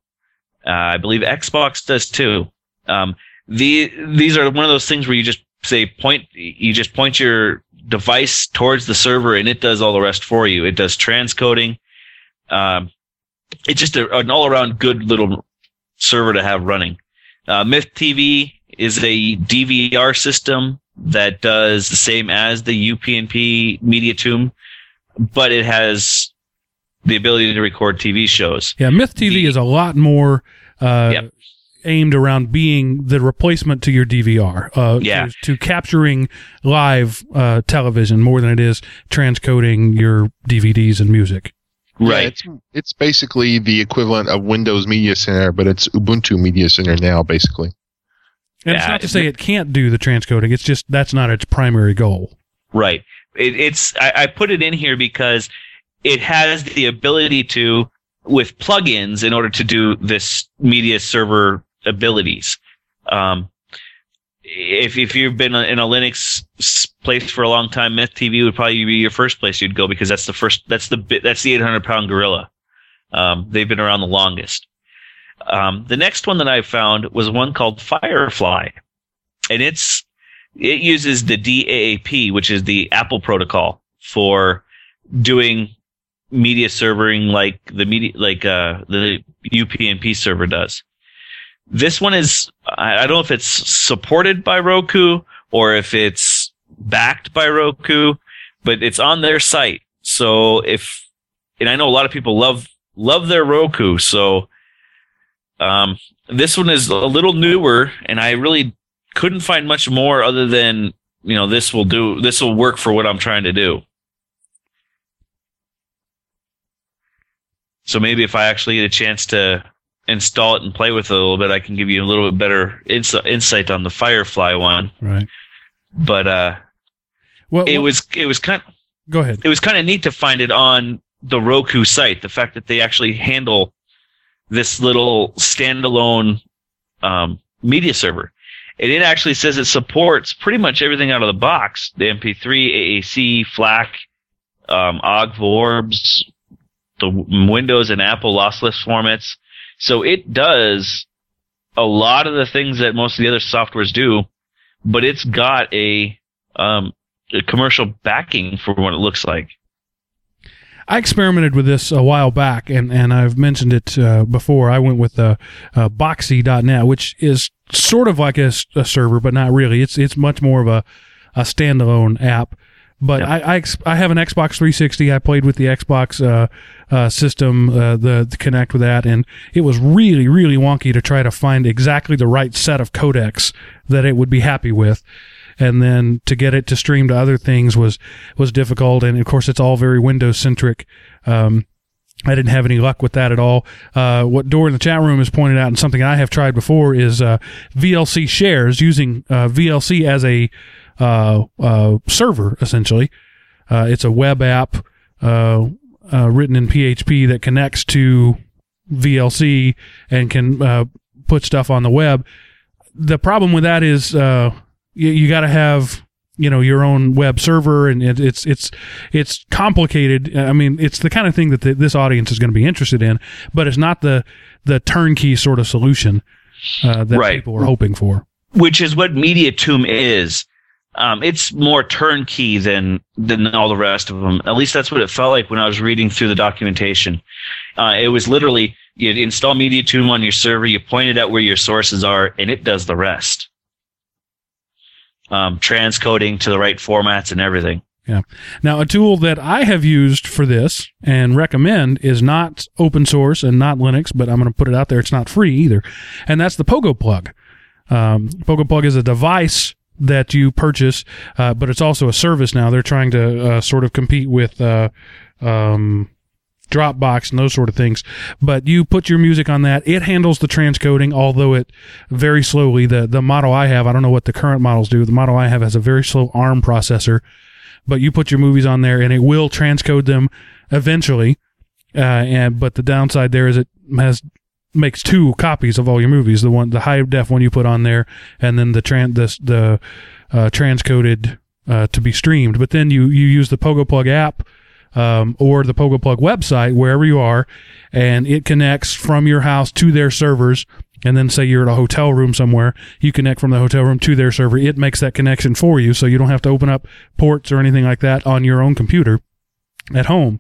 uh, I believe Xbox does too. Um, the these are one of those things where you just say point, you just point your device towards the server, and it does all the rest for you. It does transcoding. Um, it's just a, an all-around good little server to have running. Uh, Myth TV is a DVR system that does the same as the UPnP MediaTomb, but it has the ability to record TV shows. Yeah, Myth TV is a lot more uh, Yep. aimed around being the replacement to your DVR. Uh, Yeah. to, to capturing live uh, television more than it is transcoding your DVDs and music. Yeah, it's it's basically the equivalent of Windows Media Center, but it's Ubuntu Media Center now, basically. And it's not to say it can't do the transcoding. It's just that's not its primary goal. Right. It, it's I, I put it in here because it has the ability to with plugins in order to do this media server abilities. Um, if if you've been in a Linux place for a long time, Myth TV would probably be your first place you'd go because that's the first that's the that's the 800 pound gorilla. Um, they've been around the longest. Um, the next one that I found was one called Firefly, and it's it uses the DAAP, which is the Apple protocol for doing media servering like the media like uh, the UPnP server does. This one is I don't know if it's supported by Roku or if it's backed by Roku, but it's on their site. So if and I know a lot of people love love their Roku, so um, this one is a little newer, and I really couldn't find much more other than you know this will do this will work for what I'm trying to do. So maybe if I actually get a chance to install it and play with it a little bit, I can give you a little bit better ins- insight on the Firefly one. Right. But uh, Well, it well, was it was kind go ahead. it was kind of neat to find it on the Roku site. The fact that they actually handle this little standalone um, media server. And it actually says it supports pretty much everything out of the box: the MP3, AAC, FLAC, um, OGG, Vorbis, the Windows and Apple lossless formats. So it does a lot of the things that most of the other softwares do, but it's got a um, a commercial backing for what it looks like. I experimented with this a while back, and, and I've mentioned it uh, before. I went with uh, uh, Boxee.net, which is sort of like a server, but not really. It's it's much more of a, a standalone app. But I, I ex- I have an Xbox 360. I played with the Xbox uh, uh, system, uh, the, the Connect with that, and it was really really wonky to try to find exactly the right set of codecs that it would be happy with and then to get it to stream to other things was was difficult and of course it's all very windows centric um, I didn't have any luck with that at all. Uh, what Dor in the chat room has pointed out, and something I have tried before, is uh, VLC shares using uh, VLC as a uh, uh, server. Essentially, uh, it's a web app uh, uh, written in PHP that connects to VLC and can uh, put stuff on the web. The problem with that is uh, you, you got to have you know your own web server, and it, it's it's it's complicated. I mean, it's the kind of thing that the, this audience is going to be interested in, but it's not the the turnkey sort of solution uh, that Right. people are hoping for. which is what MediaTomb is. Um, it's more turnkey than than all the rest of them. At least that's what it felt like when I was reading through the documentation. Uh, it was literally you install MediaTomb on your server, you point it out where your sources are, and it does the rest. Um, transcoding to the right formats and everything. Yeah. Now, a tool that I have used for this and recommend is not open source and not Linux, but I'm going to put it out there. It's not free either, and that's the Pogo Plug. Um, Pogo Plug is a device that you purchase, uh, but it's also a service now. They're trying to uh, sort of compete with uh, um, Dropbox and those sort of things. But you put your music on that. It handles the transcoding, although it very slowly. The the model I have, I don't know what the current models do. The model I have has a very slow ARM processor but you put your movies on there and it will transcode them eventually. Uh, and but the downside there is it has makes two copies of all your movies. The one the high def one you put on there, and then the tran the the uh, transcoded uh, to be streamed. But then you you use the Pogo Plug app. Um, or the Pogo Plug website, wherever you are, and it connects from your house to their servers. And then say you're at a hotel room somewhere, you connect from the hotel room to their server. It makes that connection for you, so you don't have to open up ports or anything like that on your own computer at home.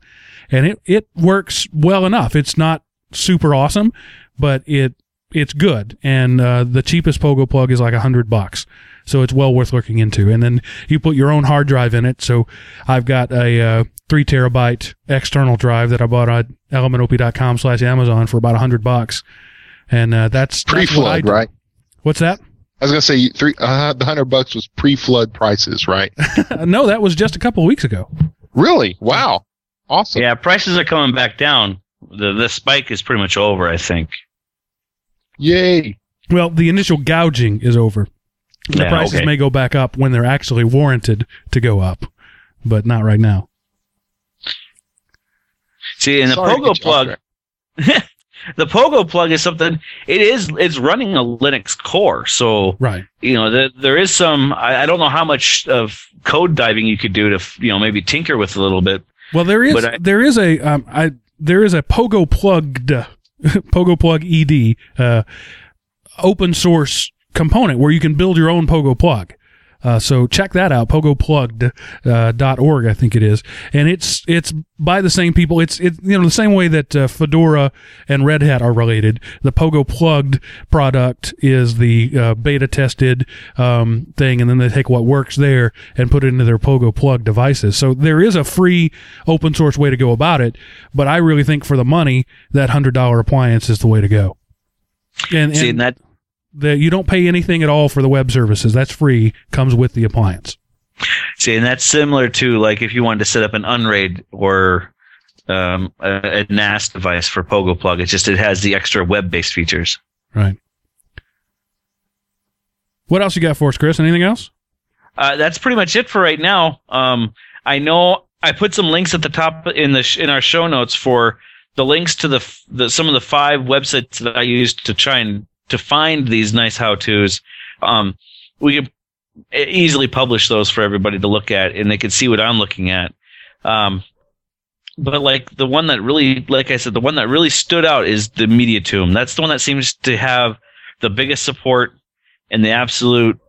And it, it works well enough. It's not super awesome, but it it's good. And uh, the cheapest Pogo plug is like a hundred bucks, so it's well worth looking into. And then you put your own hard drive in it. So I've got a uh, three terabyte external drive that I bought on elementop.com slash Amazon for about a hundred bucks. And uh, that's that's what I Pre-flood, do. right? What's that? I was gonna say three. Uh, the hundred bucks was pre-flood prices, right? No, that was just a couple of weeks ago. really? Wow. Awesome. Yeah, prices are coming back down. The the spike is pretty much over, I think. Yay. Well, the initial gouging is over. The Yeah, prices okay. may go back up when they're actually warranted to go up, but not right now. See, and the Sorry Pogo get you off plug, the Pogo plug is something. It is. It's running a Linux core, so Right. you know there, there is some. I, I don't know how much of code diving you could do to you know maybe tinker with a little bit. Well, there is But I- there is a um, I there is a Pogo plugged Pogo plug ed uh, open source component where you can build your own Pogo plug. Uh, so check that out, pogoplugged uh, dot org, I think it is, and it's it's by the same people. It's it you know the same way that uh, Fedora and Red Hat are related. The Pogo Plugged product is the uh, beta tested um, thing, and then they take what works there and put it into their Pogo Plug devices. So there is a free open source way to go about it, but I really think for the money, that hundred dollar appliance is the way to go. And, See, and and that you don't pay anything at all for the web services. That's free. Comes with the appliance. see, and that's similar to like if you wanted to set up an Unraid or um, a, a NAS device for Pogo plug. It's just it has the extra web based features. Right. What else you got for us, Chris? Anything else? uh, that's pretty much it for right now. Um, I know I put some links at the top in the sh- in our show notes for the links to the, f- the some of the five websites that I used to try and to find these nice how tos. Um, we could easily publish those for everybody to look at, and they could see what I'm looking at. Um, but like the one that really, like I said, the one that really stood out is the MediaTomb. That's the one that seems to have the biggest support and the absolute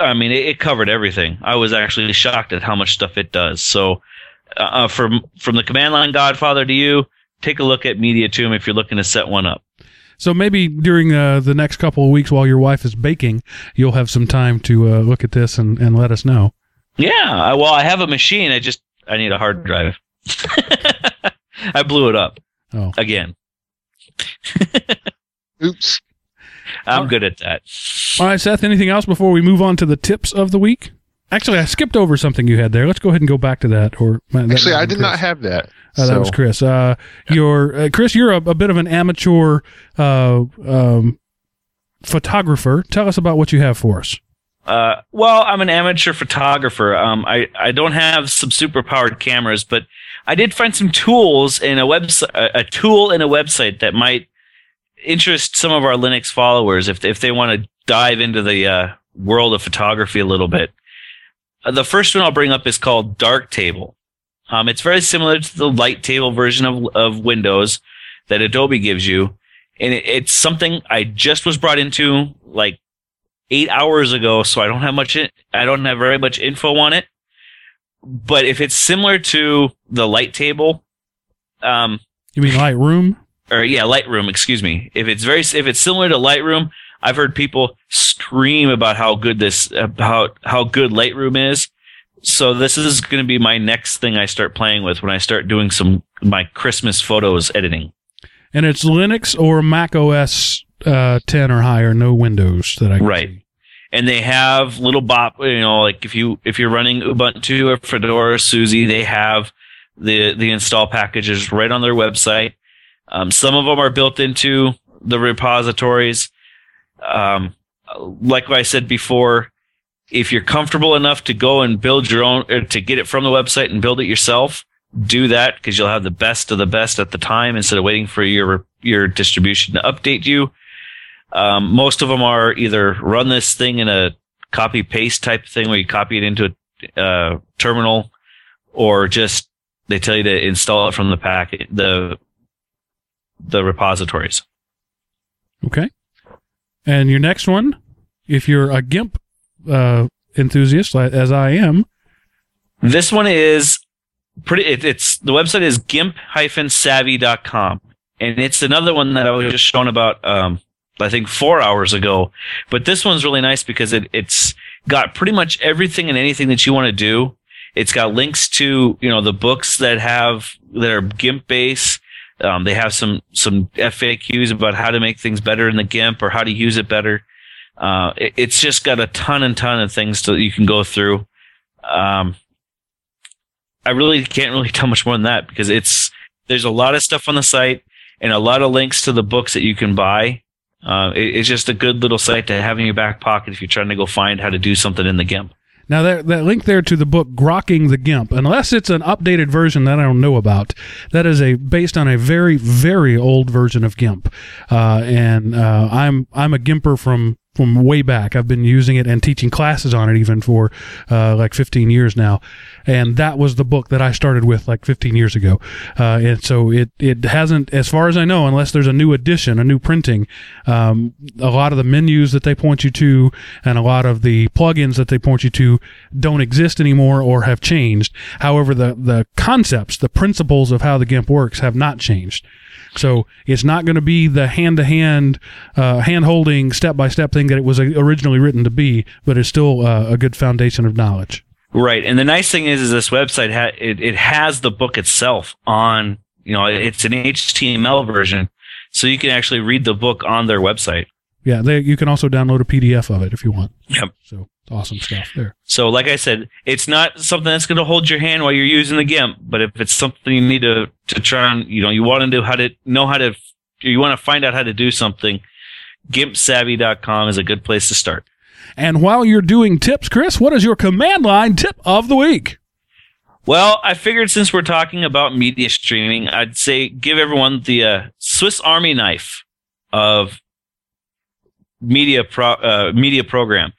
I mean, it, covered everything. I was actually shocked at how much stuff it does. So, uh, from from the command line Godfather to you, take a look at MediaTomb if you're looking to set one up. So maybe during uh, the next couple of weeks while your wife is baking, you'll have some time to uh, look at this and, and let us know. Yeah, I, well, I have a machine. I just I need a hard drive. I blew it up Oh, again. Oops. I'm good at that. all right, Seth. Anything else before we move on to the tips of the week? Actually, I skipped over something you had there. Let's go ahead and go back to that. Or that- Actually, I did Chris. not have that. Uh, that was Chris. Uh, you're uh, Chris. You're a, a bit of an amateur uh, um, photographer. Tell us about what you have for us. Uh, well, I'm an amateur photographer. Um, I, I don't have some super powered cameras, but I did find some tools in a website, a, a tool in a website that might interest some of our Linux followers if if they want to dive into the uh, world of photography a little bit. Uh, the first one I'll bring up is called Darktable. Um, it's very similar to the light table version of of Windows that Adobe gives you, and it, it's something I just was brought into like eight hours ago, so I don't have much. In, I don't have very much info on it. But if it's similar to the light table, um, You mean Lightroom? or yeah, Lightroom, excuse me. If it's very, if it's similar to Lightroom, I've heard people scream about how good this, about how good Lightroom is. So this is going to be my next thing I start playing with when I start doing some my Christmas photos editing. And it's Linux or Mac OS uh, 10 or higher, no Windows that I can Right. see. and they have little bop you know like if you if you're running ubuntu or fedora or SUSE they have the the install packages right on their website um, some of them are built into the repositories um, like i said before if you're comfortable enough to go and build your own or to get it from the website and build it yourself do that because you'll have the best of the best at the time instead of waiting for your your distribution to update you um, most of them are either run this thing in a copy paste type thing where you copy it into a uh, terminal, or just they tell you to install it from the packet the the repositories. Okay. And your next one, if you're a GIMP uh, enthusiast, as I am, This one is pretty. It, it's the website is gimp-savvy.com, and it's another one that I was just shown about. Um, I think four hours ago, but this one's really nice because it, it's got pretty much everything and anything that you want to do. It's got links to you know the books that have that are GIMP based. Um, they have some some FAQs about how to make things better in the GIMP or how to use it better. Uh, it, it's just got a ton and ton of things that you can go through. Um, I really can't really tell much more than that because it's there's a lot of stuff on the site and a lot of links to the books that you can buy. Uh, it, it's just a good little site to have in your back pocket if you're trying to go find how to do something in the GIMP. Now that that link there to the book Grokking the GIMP, unless it's an updated version that I don't know about, that is a based on a very very old version of GIMP, uh, and uh, I'm I'm a GIMPer from from way back. I've been using it and teaching classes on it even for uh, like 15 years now, and that was the book that I started with like 15 years ago, uh, and so it it hasn't, as far as I know, unless there's a new edition, a new printing, um, a lot of the menus that they point you to and a lot of the plugins that they point you to don't exist anymore or have changed. However, the the concepts, the principles of how the GIMP works have not changed. So it's not going to be the hand to hand, hand holding, step by step thing that it was originally written to be, but it's still uh, a good foundation of knowledge. Right, and the nice thing is, is this website ha- it, it has the book itself on. You know, it's an HTML version, so you can actually read the book on their website. Yeah, they, you can also download a PDF of it if you want. Yep. So awesome stuff there. So, like I said, it's not something that's going to hold your hand while you're using the GIMP. But if it's something you need to to try and you know you want to do how to know how to you want to find out how to do something, gimpsavvy.com is a good place to start. And while you're doing tips, Chris, what is your command line tip of the week? Well, I figured since we're talking about media streaming, I'd say give everyone the uh, Swiss Army knife of media pro, uh, media program,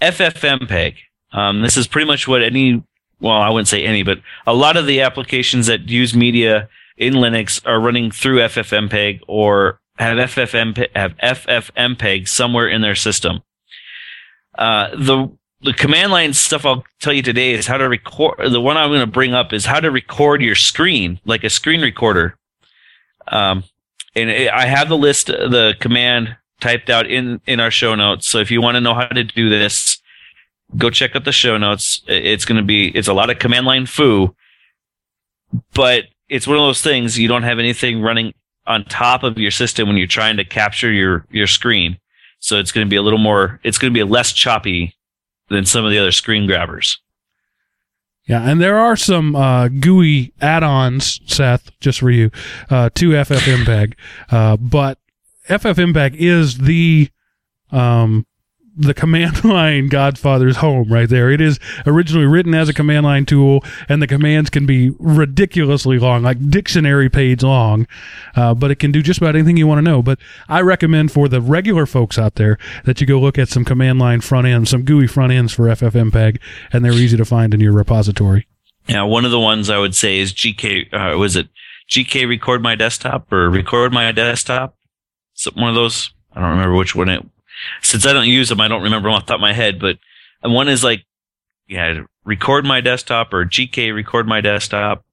FFmpeg. Um, this is pretty much what any, well, I wouldn't say any, but a lot of the applications that use media in Linux are running through FFmpeg or have FFmpeg, have FFmpeg somewhere in their system. Uh, the the command line stuff I'll tell you today is how to record. The one I'm going to bring up is how to record your screen like a screen recorder. Um, and it, I have the list, the command typed out in in our show notes. So if you want to know how to do this, go check out the show notes. It's going to be it's a lot of command line foo, but it's one of those things you don't have anything running on top of your system when you're trying to capture your your screen. So it's going to be a little more. It's going to be less choppy than some of the other screen grabbers. Yeah, and there are some uh, GUI add-ons, Seth, just for you, uh, to FFmpeg. Uh, but FFmpeg is the um, the command line Godfather's home right there. It is originally written as a command line tool, and the commands can be ridiculously long, like dictionary page long, uh, but it can do just about anything you want to know. But I recommend for the regular folks out there that you go look at some command line front ends, some GUI front ends for FFmpeg, and they're easy to find in your repository. Yeah, one of the ones I would say is GK. Uh, was it GK Record My Desktop or Record My Desktop? One of those. I don't remember which one it since I don't use them, I don't remember them off the top of my head, but one is like, yeah, record my desktop or GK record my desktop.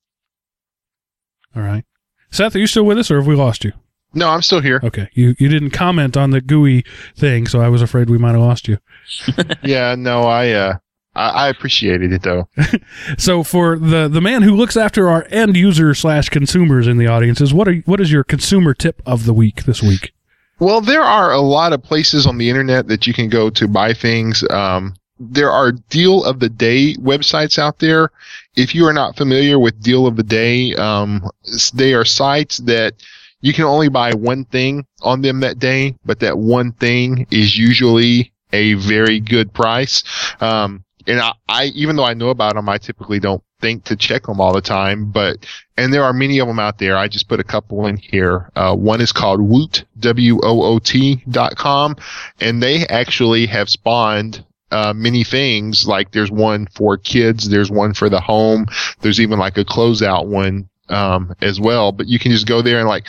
All right. Seth, are you still with us or have we lost you? No, I'm still here. Okay. You you didn't comment on the GUI thing, so I was afraid we might have lost you. yeah, no, I uh I, I appreciated it though. so for the the man who looks after our end user slash consumers in the audiences, what are what is your consumer tip of the week this week? Well, there are a lot of places on the internet that you can go to buy things. Um, there are deal of the day websites out there. If you are not familiar with deal of the day, um, they are sites that you can only buy one thing on them that day, but that one thing is usually a very good price. Um, and I, I, even though I know about them, I typically don't think to check them all the time, but, and there are many of them out there. I just put a couple in here. Uh, one is called Woot, W-O-O-T dot com, and they actually have spawned uh, many things. Like there's one for kids, there's one for the home, there's even like a closeout one um, as well. But you can just go there and like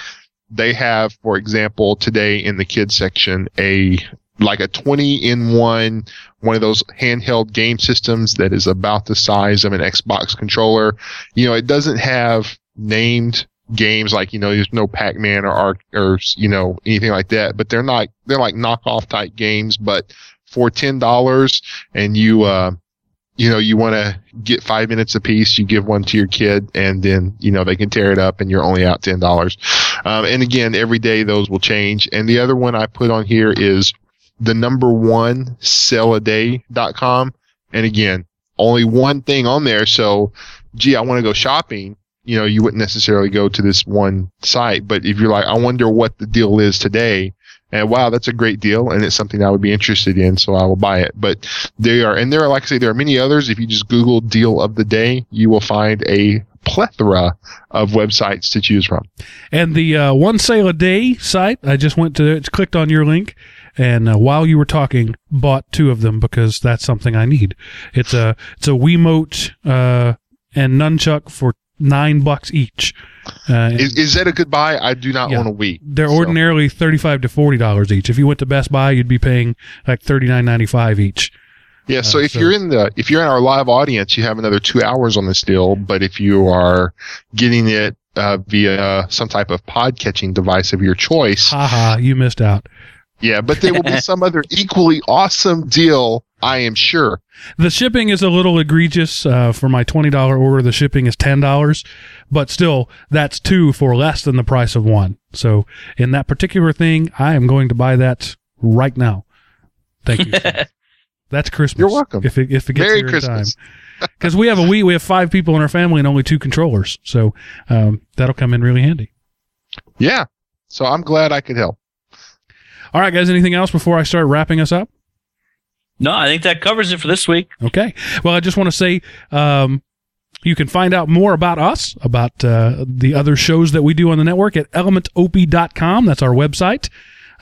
they have, for example, today in the kids section a like a 20 in one, one of those handheld game systems that is about the size of an Xbox controller. You know, it doesn't have named games like, you know, there's no Pac-Man or, or, or, you know, anything like that, but they're not, they're like knockoff type games, but for $10 and you, uh, you know, you want to get five minutes a piece, you give one to your kid and then, you know, they can tear it up and you're only out $10. Um, and again, every day those will change. And the other one I put on here is the number one sell-a-day.com. And again, only one thing on there. So, gee, I want to go shopping. You know, you wouldn't necessarily go to this one site, but if you're like, I wonder what the deal is today, and wow, that's a great deal, and it's something I would be interested in, so I will buy it. But they are, and there are, like I say, there are many others. If you just Google deal of the day, you will find a plethora of websites to choose from. And the uh, one sale a day site, I just went to, clicked on your link and uh, while you were talking, bought two of them because that's something I need. It's a it's a Wiimote uh, and nunchuck for nine bucks each. Uh, is, is, that a good buy? I do not yeah, own a Wii. They're so. ordinarily thirty five to forty dollars each. If you went to Best Buy, you'd be paying like thirty nine ninety five each. Yeah, so uh, if so. you're in the if you're in our live audience, you have another two hours on this deal. But if you are getting it uh, via some type of pod catching device of your choice, haha, you missed out. Yeah, but there will be some other equally awesome deal, I am sure. The shipping is a little egregious. Uh, for my $20 order, the shipping is $10, but still, that's two for less than the price of one. So, in that particular thing, I am going to buy that right now. Thank you. that's Christmas. You're welcome. If it, if it gets Merry here Christmas. in time. Because we have a we we have five people in our family and only two controllers, so um, that'll come in really handy. Yeah, so I'm glad I could help. All right, guys, anything else before I start wrapping us up? No, I think that covers it for this week. Okay. Well, I just want to say um, you can find out more about us, about uh, the other shows that we do on the network at elementop.com. That's our website.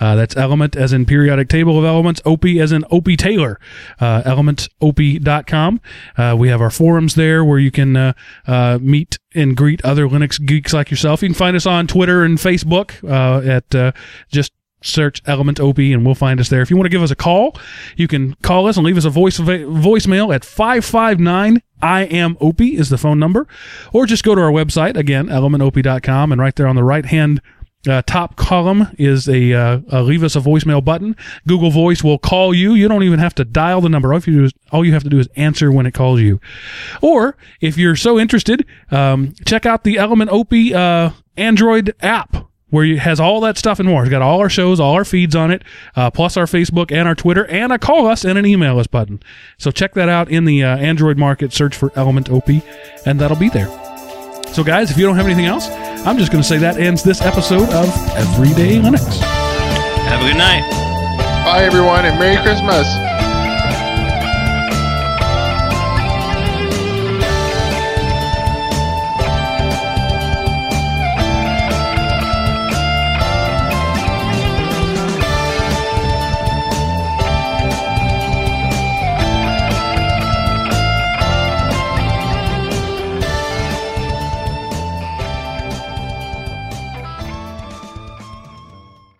Uh, that's element as in periodic table of elements, Opie as in Opie Taylor, uh, elementop.com. Uh, we have our forums there where you can uh, uh, meet and greet other Linux geeks like yourself. You can find us on Twitter and Facebook uh, at uh, just search Element OP and we'll find us there. If you want to give us a call, you can call us and leave us a voice voicemail at 559 I am Opie is the phone number, or just go to our website again, elementop.com, and right there on the right hand uh, top column is a, uh, a, leave us a voicemail button. Google Voice will call you. You don't even have to dial the number. All you, is, all you have to do is answer when it calls you. Or if you're so interested, um, check out the Element Opie uh, Android app where it has all that stuff and more. It's got all our shows, all our feeds on it, uh, plus our Facebook and our Twitter, and a call us and an email us button. So check that out in the uh, Android market. Search for Element OP, and that'll be there. So, guys, if you don't have anything else, I'm just going to say that ends this episode of Everyday Linux. Have a good night. Bye, everyone, and Merry Christmas.